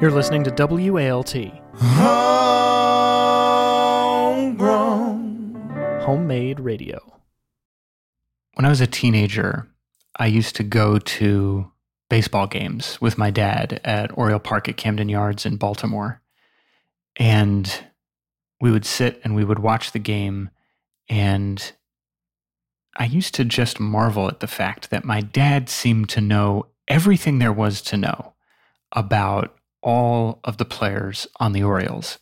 You're listening to WALT, Homegrown. homemade radio. When I was a teenager, I used to go to baseball games with my dad at Oriole Park at Camden Yards in Baltimore. And we would sit and we would watch the game. And I used to just marvel at the fact that my dad seemed to know everything there was to know about all of the players on the Orioles.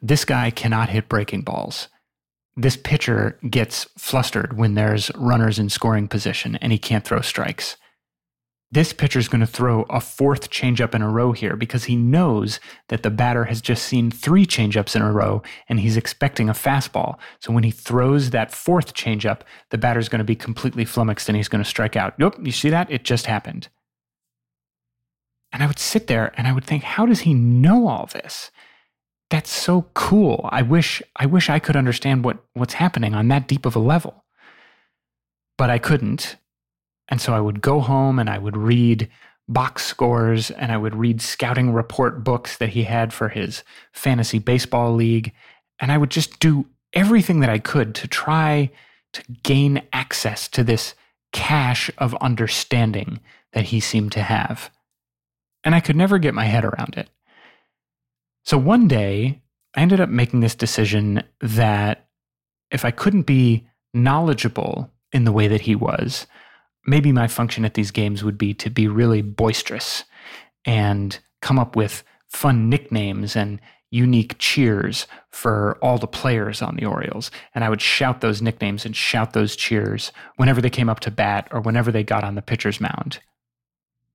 This guy cannot hit breaking balls this pitcher gets flustered when there's runners in scoring position and he can't throw strikes. This pitcher's going to throw a fourth changeup in a row here because he knows that the batter has just seen three changeups in a row and he's expecting a fastball. So when he throws that fourth changeup, the batter's going to be completely flummoxed and he's going to strike out. Nope, you see that? It just happened. And I would sit there and I would think, how does he know all this? that's so cool. I wish I wish I could understand what what's happening on that deep of a level. But I couldn't. And so I would go home and I would read box scores and I would read scouting report books that he had for his fantasy baseball league and I would just do everything that I could to try to gain access to this cache of understanding that he seemed to have. And I could never get my head around it. So one day, I ended up making this decision that if I couldn't be knowledgeable in the way that he was, maybe my function at these games would be to be really boisterous and come up with fun nicknames and unique cheers for all the players on the Orioles. And I would shout those nicknames and shout those cheers whenever they came up to bat or whenever they got on the pitcher's mound.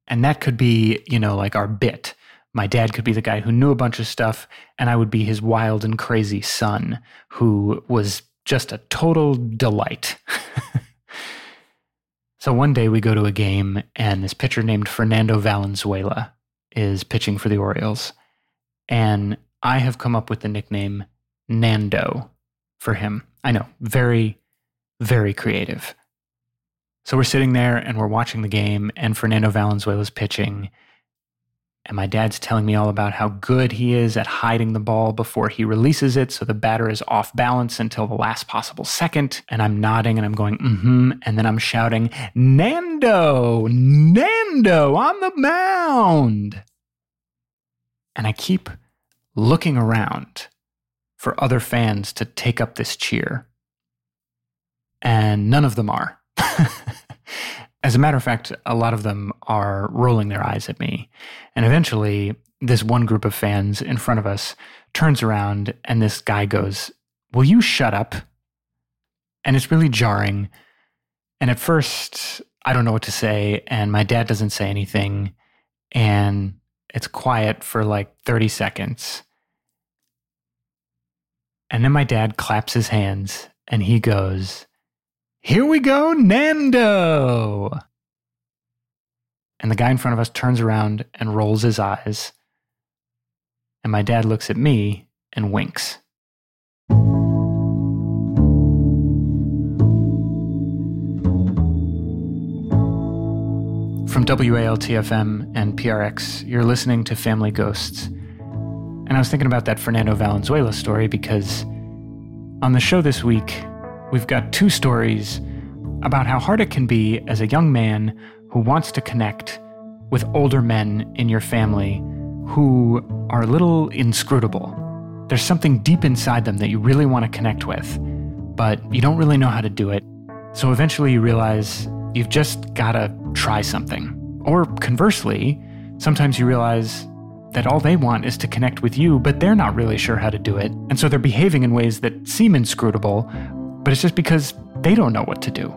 And that could be, you know, like our bit my dad could be the guy who knew a bunch of stuff, and I would be his wild and crazy son who was just a total delight. so one day we go to a game, and this pitcher named Fernando Valenzuela is pitching for the Orioles. And I have come up with the nickname Nando for him. I know, very, very creative. So we're sitting there and we're watching the game, and Fernando Valenzuela's pitching and my dad's telling me all about how good he is at hiding the ball before he releases it so the batter is off balance until the last possible second. And I'm nodding and I'm going, mm hmm. And then I'm shouting, Nando, Nando on the mound. And I keep looking around for other fans to take up this cheer. And none of them are. As a matter of fact, a lot of them are rolling their eyes at me. And eventually, this one group of fans in front of us turns around and this guy goes, Will you shut up? And it's really jarring. And at first, I don't know what to say. And my dad doesn't say anything. And it's quiet for like 30 seconds. And then my dad claps his hands and he goes, here we go, Nando. And the guy in front of us turns around and rolls his eyes. And my dad looks at me and winks. From WALTFM and PRX, you're listening to Family Ghosts. And I was thinking about that Fernando Valenzuela story because on the show this week, we've got two stories about how hard it can be as a young man who wants to connect with older men in your family who are a little inscrutable. There's something deep inside them that you really want to connect with, but you don't really know how to do it. So eventually you realize you've just got to try something. Or conversely, sometimes you realize that all they want is to connect with you, but they're not really sure how to do it. And so they're behaving in ways that seem inscrutable, but it's just because they don't know what to do.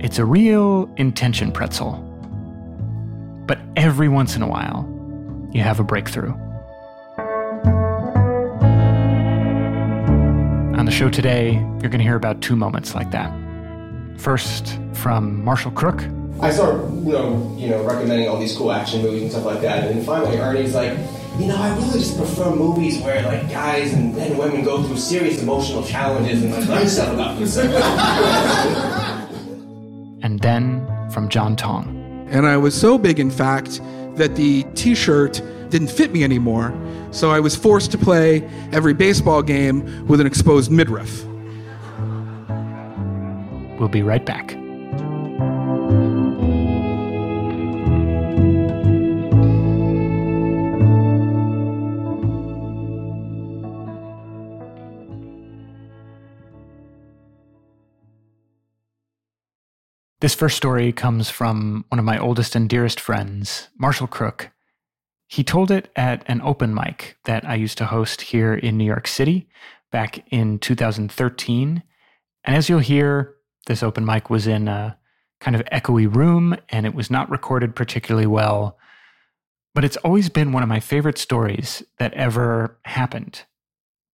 It's a real intention pretzel. But every once in a while, you have a breakthrough. On the show today, you're going to hear about two moments like that. First, from Marshall Crook. I started, you know, you know, recommending all these cool action movies and stuff like that, and then finally Ernie's like, you know, I really just prefer movies where like guys and, and women go through serious emotional challenges and like learn stuff about themselves. and then from John Tong. And I was so big, in fact, that the t shirt didn't fit me anymore, so I was forced to play every baseball game with an exposed midriff. We'll be right back. This first story comes from one of my oldest and dearest friends, Marshall Crook. He told it at an open mic that I used to host here in New York City back in 2013. And as you'll hear, this open mic was in a kind of echoey room and it was not recorded particularly well. But it's always been one of my favorite stories that ever happened.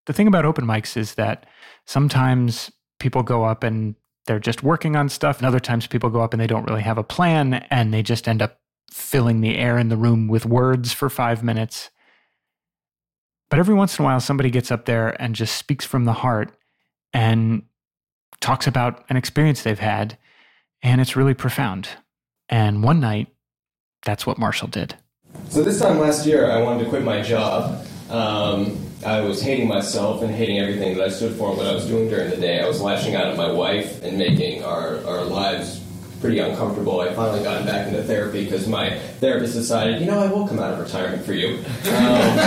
The thing about open mics is that sometimes people go up and they're just working on stuff. And other times people go up and they don't really have a plan and they just end up filling the air in the room with words for five minutes. But every once in a while, somebody gets up there and just speaks from the heart and talks about an experience they've had. And it's really profound. And one night, that's what Marshall did. So this time last year, I wanted to quit my job. Um, I was hating myself and hating everything that I stood for and what I was doing during the day. I was lashing out at my wife and making our, our lives pretty uncomfortable. I finally got back into therapy because my therapist decided, you know, I will come out of retirement for you. Um,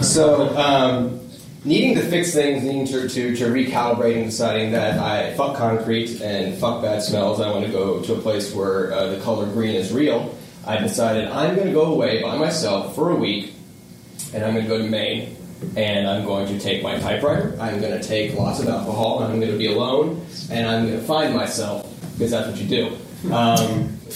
so, um, needing to fix things, needing to, to, to recalibrate and deciding that I fuck concrete and fuck bad smells, I want to go to a place where uh, the color green is real. I decided I'm going to go away by myself for a week, and I'm going to go to Maine, and I'm going to take my typewriter. I'm going to take lots of alcohol, and I'm going to be alone, and I'm going to find myself because that's what you do. Um,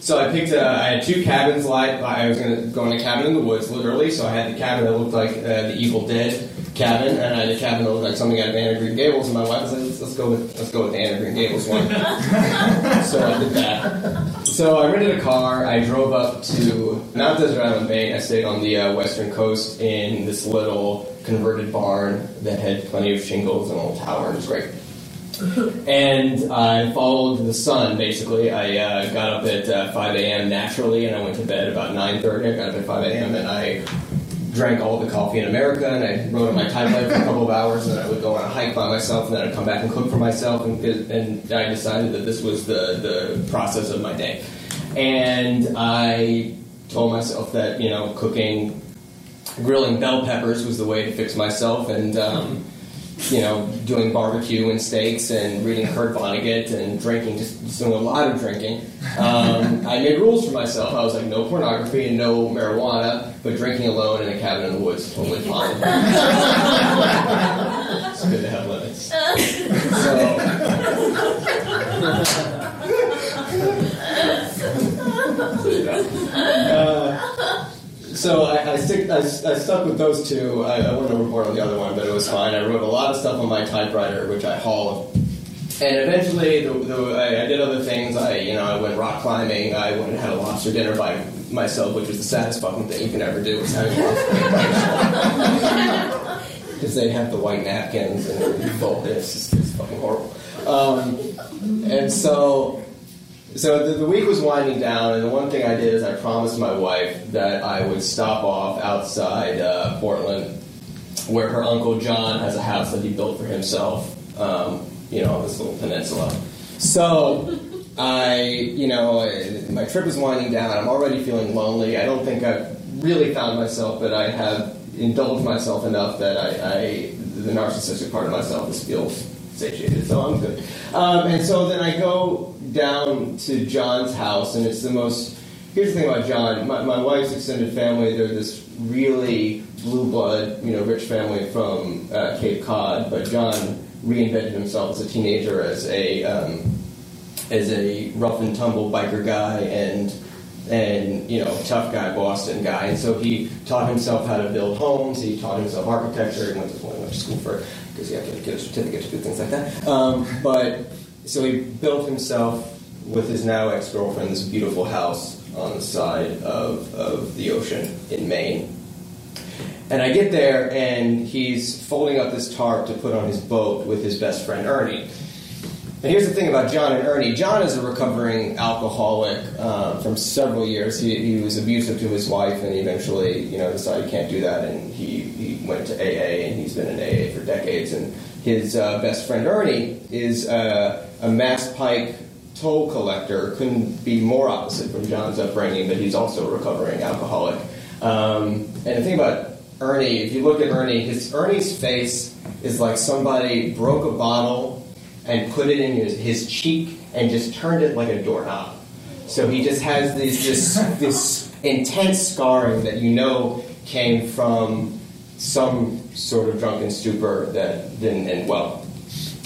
so I picked. A, I had two cabins. Like I was going to go in a cabin in the woods, literally. So I had the cabin that looked like uh, the Evil Dead cabin, and I had a cabin that looked like something out of Anne of Green Gables. And my wife was like, let's, let's go with let's go with the Anne of Green Gables one. so I did that. So I rented a car. I drove up to Mount Desert Island, Maine. I stayed on the uh, western coast in this little converted barn that had plenty of shingles and a little tower. It was great. and I followed the sun. Basically, I uh, got up at uh, 5 a.m. naturally, and I went to bed about 9:30. I got up at 5 a.m. and I drank all the coffee in America, and I wrote on my typewriter for a couple of hours, and then I would go on a hike by myself, and then I'd come back and cook for myself, and, and I decided that this was the, the process of my day. And I told myself that, you know, cooking, grilling bell peppers was the way to fix myself, and, um, you know, doing barbecue and steaks and reading Kurt Vonnegut and drinking, just, doing a lot of drinking. Um, I made rules for myself. I was like, no pornography and no marijuana, but drinking alone in a cabin in the woods totally fine. it's good to have limits. Uh, so I, I, stick, I, I, stuck with those two. I, I went overboard on the other one, but it was fine. I wrote a lot of stuff on my typewriter, which I hauled. And eventually, the, the, I, did other things. I, you know, I went rock climbing. I went and had a lobster dinner by myself, which was the saddest fucking thing you can ever do. Was having lobster because they have the white napkins and it's just it's fucking horrible. Um, and so so the, the, week was winding down, and the one thing I did is I promised my wife that I would stop off outside uh, Portland, where her uncle John has a house that he built for himself. Um, you know, on this little peninsula. So I, you know, my trip is winding down. I'm already feeling lonely. I don't think I've really found myself, but I have indulged myself enough that I, I the narcissistic part of myself just feels satiated. So I'm good. Um, and so then I go down to John's house, and it's the most. Here's the thing about John. My, my wife's extended family. They're this really blue blood, you know, rich family from uh, Cape Cod. But John reinvented himself as a teenager as a um, as a rough and tumble biker guy and and you know tough guy Boston guy and so he taught himself how to build homes he taught himself architecture he went to, school for because you have to get a certificate to do things like that um, but so he built himself with his now ex girlfriend this beautiful house on the side of, of the ocean in Maine. And I get there, and he's folding up this tarp to put on his boat with his best friend Ernie. And here's the thing about John and Ernie. John is a recovering alcoholic uh, from several years. He, he was abusive to his wife, and he eventually, you know, decided he can't do that, and he, he went to AA, and he's been in AA for decades. And his uh, best friend Ernie is uh, a Mass Pike toll collector. Couldn't be more opposite from John's upbringing, but he's also a recovering alcoholic. Um, and the thing about Ernie, if you look at Ernie, his Ernie's face is like somebody broke a bottle and put it in his, his cheek and just turned it like a doorknob. So he just has this, this, this intense scarring that you know came from some sort of drunken stupor that didn't end well.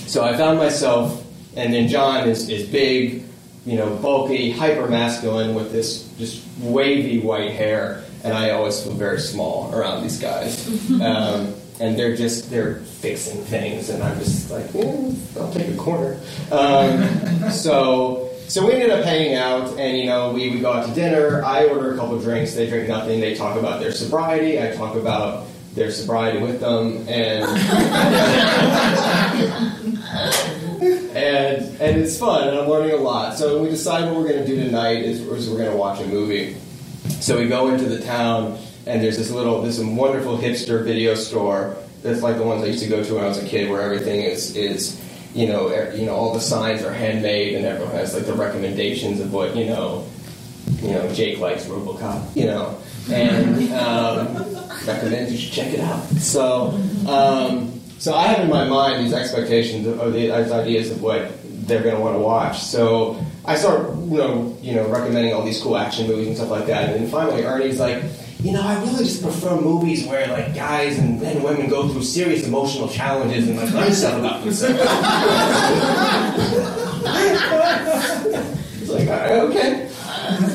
So I found myself, and then John is, is big, you know, bulky, hyper masculine with this just wavy white hair, and I always feel very small around these guys. Um, and they're just they're fixing things, and I'm just like, eh, I'll take a corner. Um, so. So we ended up hanging out, and you know, we, we go out to dinner. I order a couple drinks. They drink nothing. They talk about their sobriety. I talk about their sobriety with them, and and and it's fun, and I'm learning a lot. So we decide what we're going to do tonight is, is we're going to watch a movie. So we go into the town, and there's this little, this wonderful hipster video store that's like the ones I used to go to when I was a kid, where everything is is you know you know all the signs are handmade, and everyone has like the recommendations of what you know you know Jake likes RoboCop, you know, and um, recommend you should check it out. So. Um, so I have in my mind these expectations or these ideas of what they're going to want to watch. So I start, you know, you know, recommending all these cool action movies and stuff like that. And then finally, Ernie's like, you know, I really just prefer movies where like guys and, men and women go through serious emotional challenges and like learn stuff about themselves. it's like, all right, okay.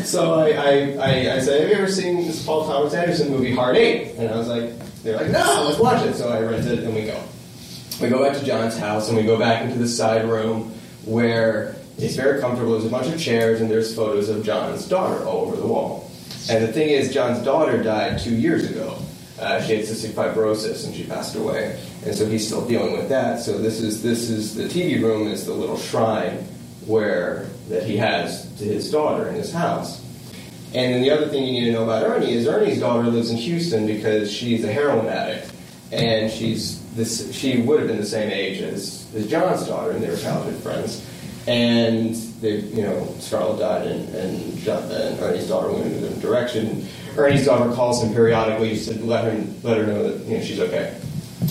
So I, I, I, I said, have you ever seen this Paul Thomas Anderson movie, Hard Eight? And I was like, they're like, no, let's watch it. So I rent it and we go. We go back to John's house and we go back into the side room where it's very comfortable. There's a bunch of chairs and there's photos of John's daughter all over the wall. And the thing is, John's daughter died two years ago. Uh, she had cystic fibrosis and she passed away, and so he's still dealing with that. So this is this is the TV room is the little shrine where that he has to his daughter in his house. And then the other thing you need to know about Ernie is Ernie's daughter lives in Houston because she's a heroin addict, and she's this. She would have been the same age as, as John's daughter, and they were childhood friends. And they, you know, Scarlett died, and and, John, and Ernie's daughter went in a different direction. Ernie's daughter calls him periodically to let her let her know that you know she's okay.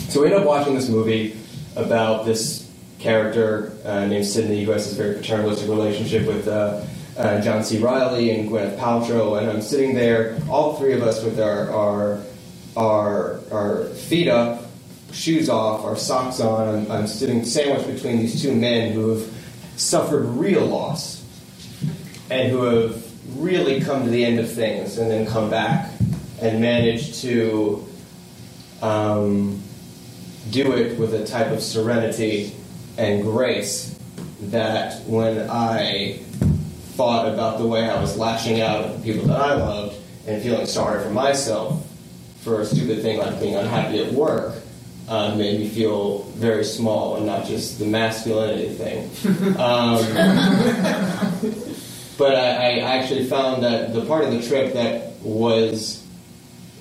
So we end up watching this movie about this character uh, named Sydney who has this very paternalistic relationship with. Uh, uh, John C. Reilly and Gwyneth Paltrow, and I'm sitting there, all three of us with our our our, our feet up, shoes off, our socks on. I'm, I'm sitting sandwiched between these two men who have suffered real loss and who have really come to the end of things and then come back and managed to um, do it with a type of serenity and grace that when I thought about the way I was lashing out at the people that I loved and feeling sorry for myself for a stupid thing like being unhappy at work uh, made me feel very small and not just the masculinity thing. Um, but I, I actually found that the part of the trip that was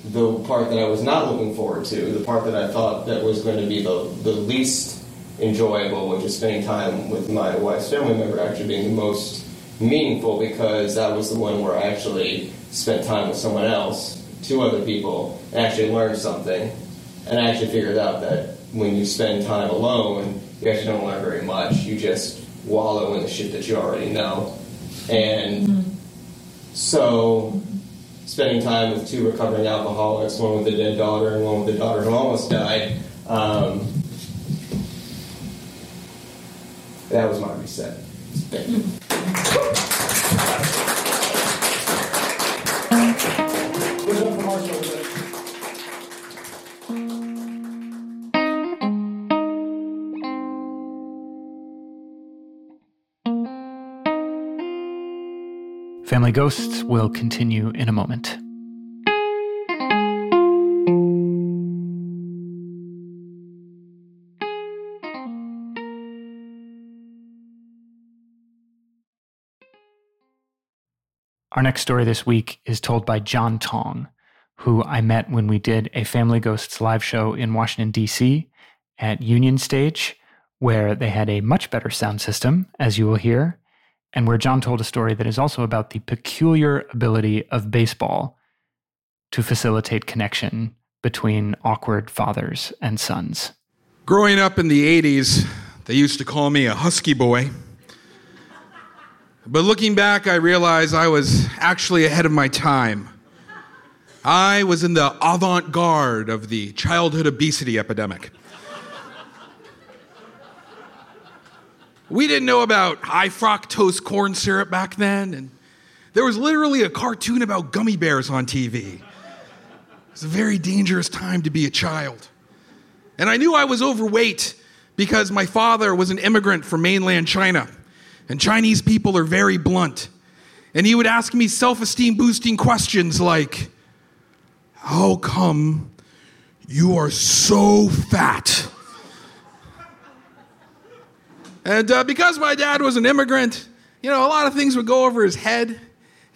the part that I was not looking forward to, the part that I thought that was going to be the, the least enjoyable, which is spending time with my wife's family member, actually being the most meaningful because that was the one where I actually spent time with someone else, two other people, and actually learned something. And I actually figured out that when you spend time alone, you actually don't learn very much. You just wallow in the shit that you already know. And mm-hmm. so, spending time with two recovering alcoholics, one with a dead daughter and one with a daughter who almost died, um, that was my reset. Thank you. Family Ghosts will continue in a moment. Our next story this week is told by John Tong, who I met when we did a Family Ghosts live show in Washington, D.C. at Union Stage, where they had a much better sound system, as you will hear, and where John told a story that is also about the peculiar ability of baseball to facilitate connection between awkward fathers and sons. Growing up in the 80s, they used to call me a husky boy. But looking back, I realized I was actually ahead of my time. I was in the avant garde of the childhood obesity epidemic. We didn't know about high fructose corn syrup back then, and there was literally a cartoon about gummy bears on TV. It was a very dangerous time to be a child. And I knew I was overweight because my father was an immigrant from mainland China, and Chinese people are very blunt. And he would ask me self esteem boosting questions like, How come you are so fat? And uh, because my dad was an immigrant, you know, a lot of things would go over his head,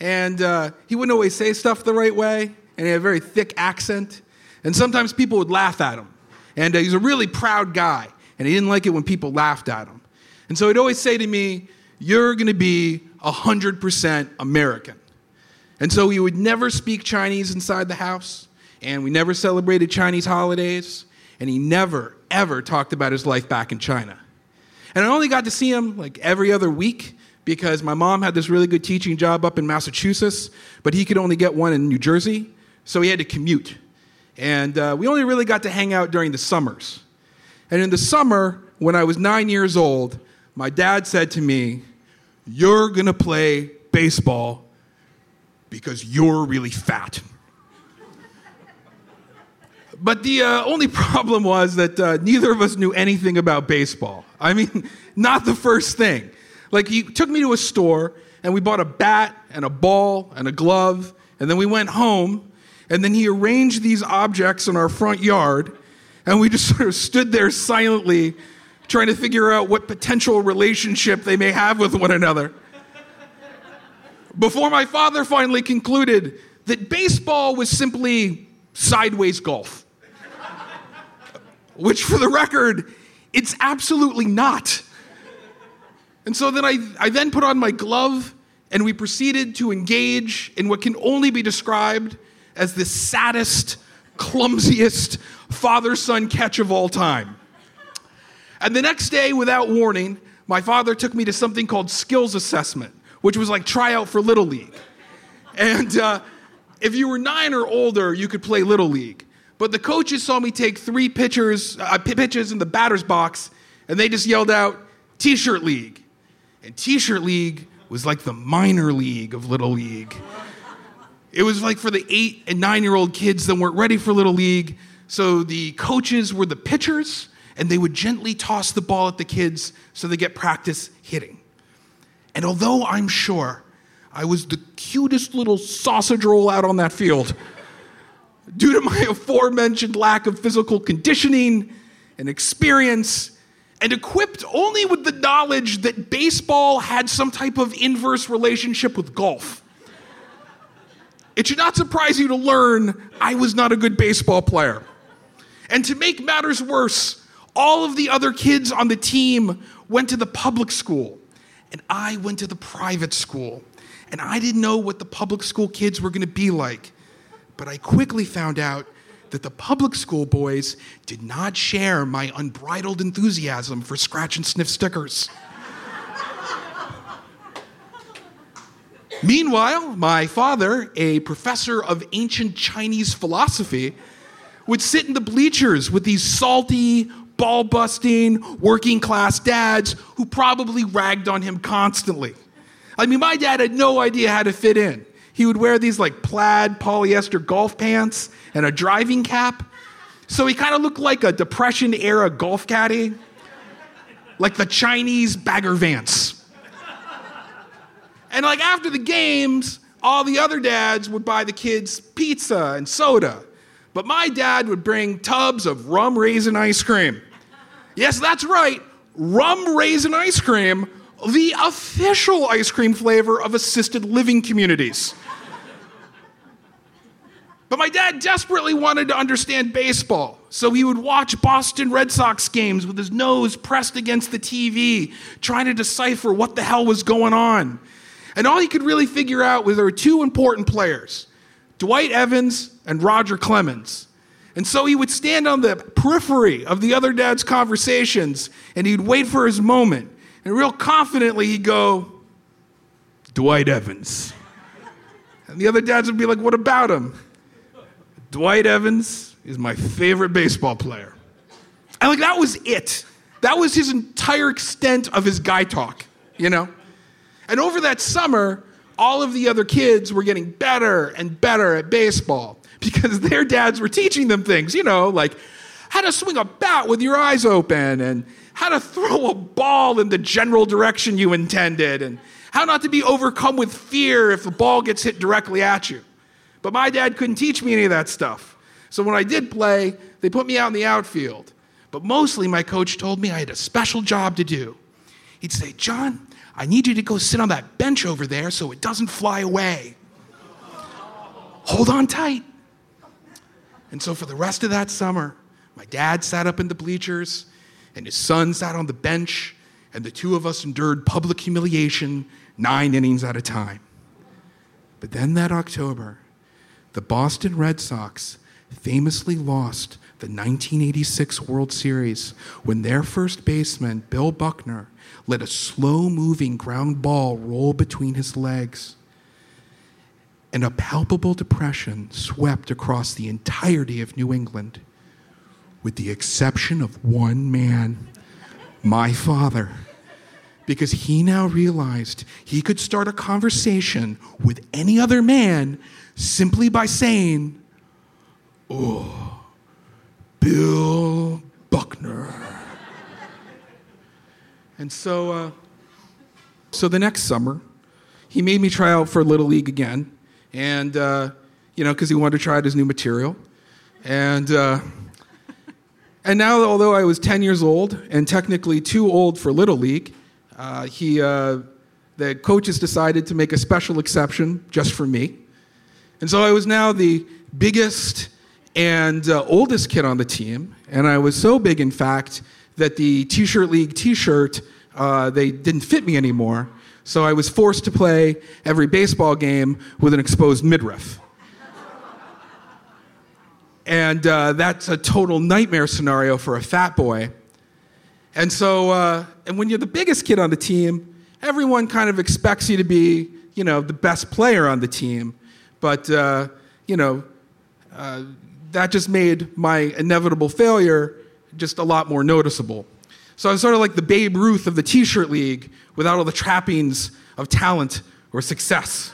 and uh, he wouldn't always say stuff the right way, and he had a very thick accent. And sometimes people would laugh at him. And uh, he's a really proud guy, and he didn't like it when people laughed at him. And so he'd always say to me, You're going to be 100% American. And so we would never speak Chinese inside the house, and we never celebrated Chinese holidays, and he never, ever talked about his life back in China. And I only got to see him like every other week because my mom had this really good teaching job up in Massachusetts, but he could only get one in New Jersey, so he had to commute. And uh, we only really got to hang out during the summers. And in the summer, when I was nine years old, my dad said to me, You're gonna play baseball because you're really fat. But the uh, only problem was that uh, neither of us knew anything about baseball. I mean, not the first thing. Like, he took me to a store and we bought a bat and a ball and a glove, and then we went home, and then he arranged these objects in our front yard, and we just sort of stood there silently trying to figure out what potential relationship they may have with one another. Before my father finally concluded that baseball was simply sideways golf which for the record, it's absolutely not. And so then I, I then put on my glove and we proceeded to engage in what can only be described as the saddest, clumsiest father son catch of all time. And the next day, without warning, my father took me to something called skills assessment, which was like tryout for Little League. And uh, if you were nine or older, you could play Little League. But the coaches saw me take three pitchers, uh, pitches in the batter's box, and they just yelled out, T shirt league. And T shirt league was like the minor league of Little League. It was like for the eight and nine year old kids that weren't ready for Little League. So the coaches were the pitchers, and they would gently toss the ball at the kids so they get practice hitting. And although I'm sure I was the cutest little sausage roll out on that field, due to my aforementioned lack of physical conditioning and experience, and equipped only with the knowledge that baseball had some type of inverse relationship with golf. It should not surprise you to learn I was not a good baseball player. And to make matters worse, all of the other kids on the team went to the public school, and I went to the private school. And I didn't know what the public school kids were gonna be like. But I quickly found out that the public school boys did not share my unbridled enthusiasm for scratch and sniff stickers. Meanwhile, my father, a professor of ancient Chinese philosophy, would sit in the bleachers with these salty, ball busting, working class dads who probably ragged on him constantly. I mean, my dad had no idea how to fit in. He would wear these like plaid polyester golf pants and a driving cap. So he kind of looked like a Depression era golf caddy, like the Chinese Bagger Vance. And like after the games, all the other dads would buy the kids pizza and soda. But my dad would bring tubs of rum raisin ice cream. Yes, that's right, rum raisin ice cream the official ice cream flavor of assisted living communities. But my dad desperately wanted to understand baseball, so he would watch Boston Red Sox games with his nose pressed against the TV, trying to decipher what the hell was going on. And all he could really figure out was there were two important players Dwight Evans and Roger Clemens. And so he would stand on the periphery of the other dad's conversations and he'd wait for his moment. And real confidently, he'd go, Dwight Evans. And the other dads would be like, What about him? Dwight Evans is my favorite baseball player. And like that was it. That was his entire extent of his guy talk, you know? And over that summer, all of the other kids were getting better and better at baseball because their dads were teaching them things, you know, like how to swing a bat with your eyes open and how to throw a ball in the general direction you intended and how not to be overcome with fear if the ball gets hit directly at you. But my dad couldn't teach me any of that stuff. So when I did play, they put me out in the outfield. But mostly my coach told me I had a special job to do. He'd say, John, I need you to go sit on that bench over there so it doesn't fly away. Hold on tight. And so for the rest of that summer, my dad sat up in the bleachers and his son sat on the bench, and the two of us endured public humiliation nine innings at a time. But then that October, the Boston Red Sox famously lost the 1986 World Series when their first baseman, Bill Buckner, let a slow moving ground ball roll between his legs. And a palpable depression swept across the entirety of New England, with the exception of one man, my father because he now realized he could start a conversation with any other man simply by saying, Oh, Bill Buckner. and so, uh, so the next summer, he made me try out for Little League again, and, uh, you know, because he wanted to try out his new material. And, uh, and now, although I was 10 years old and technically too old for Little League, uh, he, uh, the coaches decided to make a special exception just for me. And so I was now the biggest and uh, oldest kid on the team. And I was so big, in fact, that the T shirt league t shirt, uh, they didn't fit me anymore. So I was forced to play every baseball game with an exposed midriff. and uh, that's a total nightmare scenario for a fat boy. And so, uh, and when you're the biggest kid on the team, everyone kind of expects you to be, you know, the best player on the team. But, uh, you know, uh, that just made my inevitable failure just a lot more noticeable. So I was sort of like the Babe Ruth of the t shirt league without all the trappings of talent or success.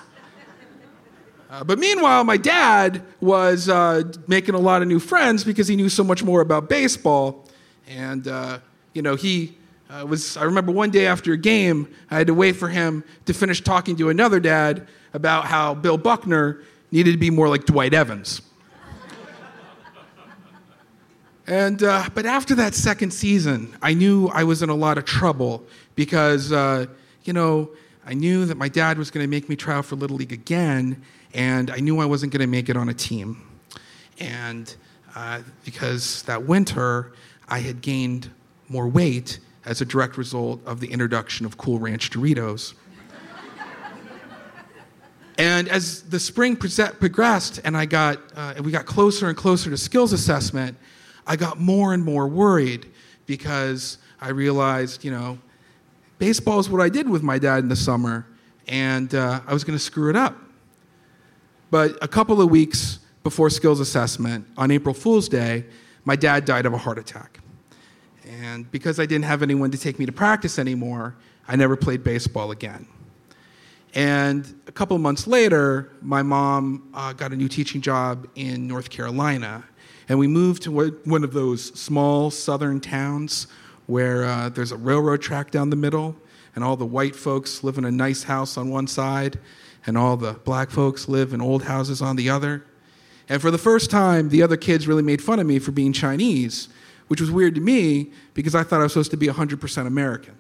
Uh, but meanwhile, my dad was uh, making a lot of new friends because he knew so much more about baseball. And, uh, you know, he uh, was, I remember one day after a game, I had to wait for him to finish talking to another dad about how Bill Buckner needed to be more like Dwight Evans. And, uh, but after that second season, I knew I was in a lot of trouble because, uh, you know, I knew that my dad was going to make me try out for Little League again, and I knew I wasn't going to make it on a team. And uh, because that winter, I had gained more weight as a direct result of the introduction of Cool Ranch Doritos. and as the spring progressed and I got, uh, we got closer and closer to skills assessment, I got more and more worried because I realized, you know, baseball is what I did with my dad in the summer, and uh, I was going to screw it up. But a couple of weeks before skills assessment, on April Fool's Day, my dad died of a heart attack. And because I didn't have anyone to take me to practice anymore, I never played baseball again. And a couple of months later, my mom uh, got a new teaching job in North Carolina. And we moved to one of those small southern towns where uh, there's a railroad track down the middle, and all the white folks live in a nice house on one side, and all the black folks live in old houses on the other. And for the first time, the other kids really made fun of me for being Chinese which was weird to me because I thought I was supposed to be 100% American.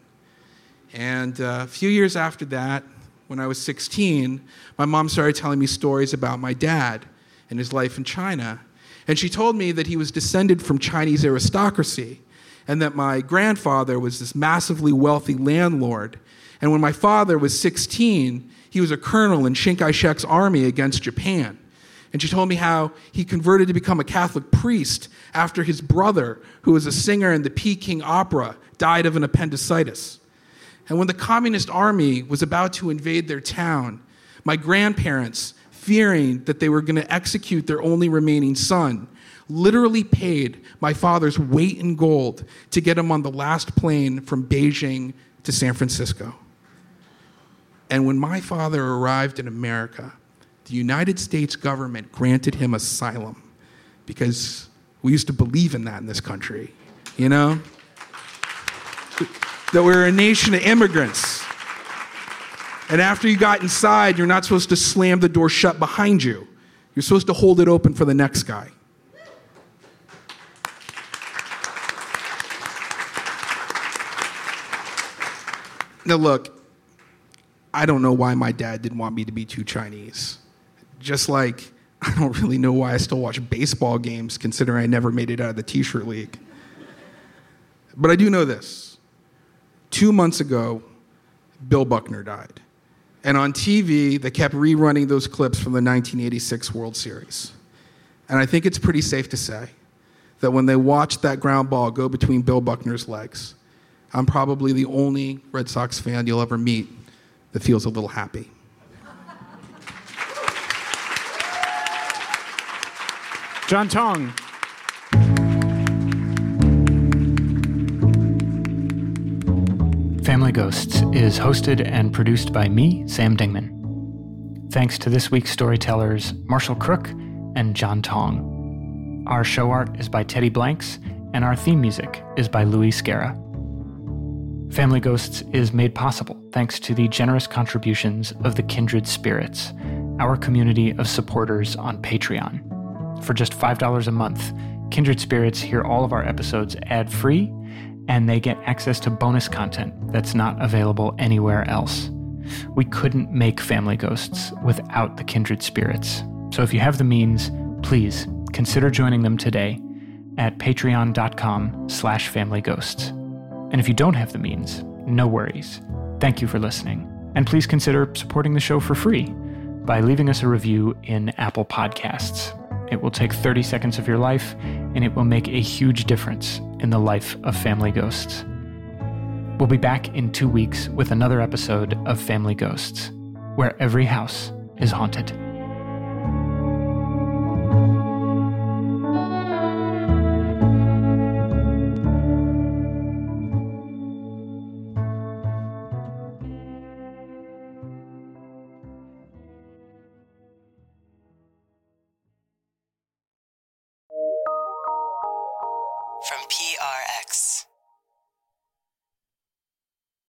And uh, a few years after that, when I was 16, my mom started telling me stories about my dad and his life in China. And she told me that he was descended from Chinese aristocracy and that my grandfather was this massively wealthy landlord. And when my father was 16, he was a colonel in Chiang Kai shek's army against Japan. And she told me how he converted to become a Catholic priest after his brother, who was a singer in the Peking Opera, died of an appendicitis. And when the communist army was about to invade their town, my grandparents, fearing that they were going to execute their only remaining son, literally paid my father's weight in gold to get him on the last plane from Beijing to San Francisco. And when my father arrived in America, the United States government granted him asylum because we used to believe in that in this country, you know? that we're a nation of immigrants. And after you got inside, you're not supposed to slam the door shut behind you. You're supposed to hold it open for the next guy. Now, look, I don't know why my dad didn't want me to be too Chinese. Just like I don't really know why I still watch baseball games, considering I never made it out of the t shirt league. But I do know this. Two months ago, Bill Buckner died. And on TV, they kept rerunning those clips from the 1986 World Series. And I think it's pretty safe to say that when they watched that ground ball go between Bill Buckner's legs, I'm probably the only Red Sox fan you'll ever meet that feels a little happy. John Tong. Ghosts is hosted and produced by me, Sam Dingman. Thanks to this week's storytellers, Marshall Crook and John Tong. Our show art is by Teddy Blanks, and our theme music is by Louis Scara. Family Ghosts is made possible thanks to the generous contributions of the Kindred Spirits, our community of supporters on Patreon. For just $5 a month, Kindred Spirits hear all of our episodes ad free, and they get access to bonus content that's not available anywhere else. We couldn't make Family Ghosts without the Kindred Spirits. So if you have the means, please consider joining them today at patreon.com slash familyghosts. And if you don't have the means, no worries. Thank you for listening. And please consider supporting the show for free by leaving us a review in Apple Podcasts. It will take 30 seconds of your life, and it will make a huge difference in the life of Family Ghosts. We'll be back in two weeks with another episode of Family Ghosts, where every house is haunted.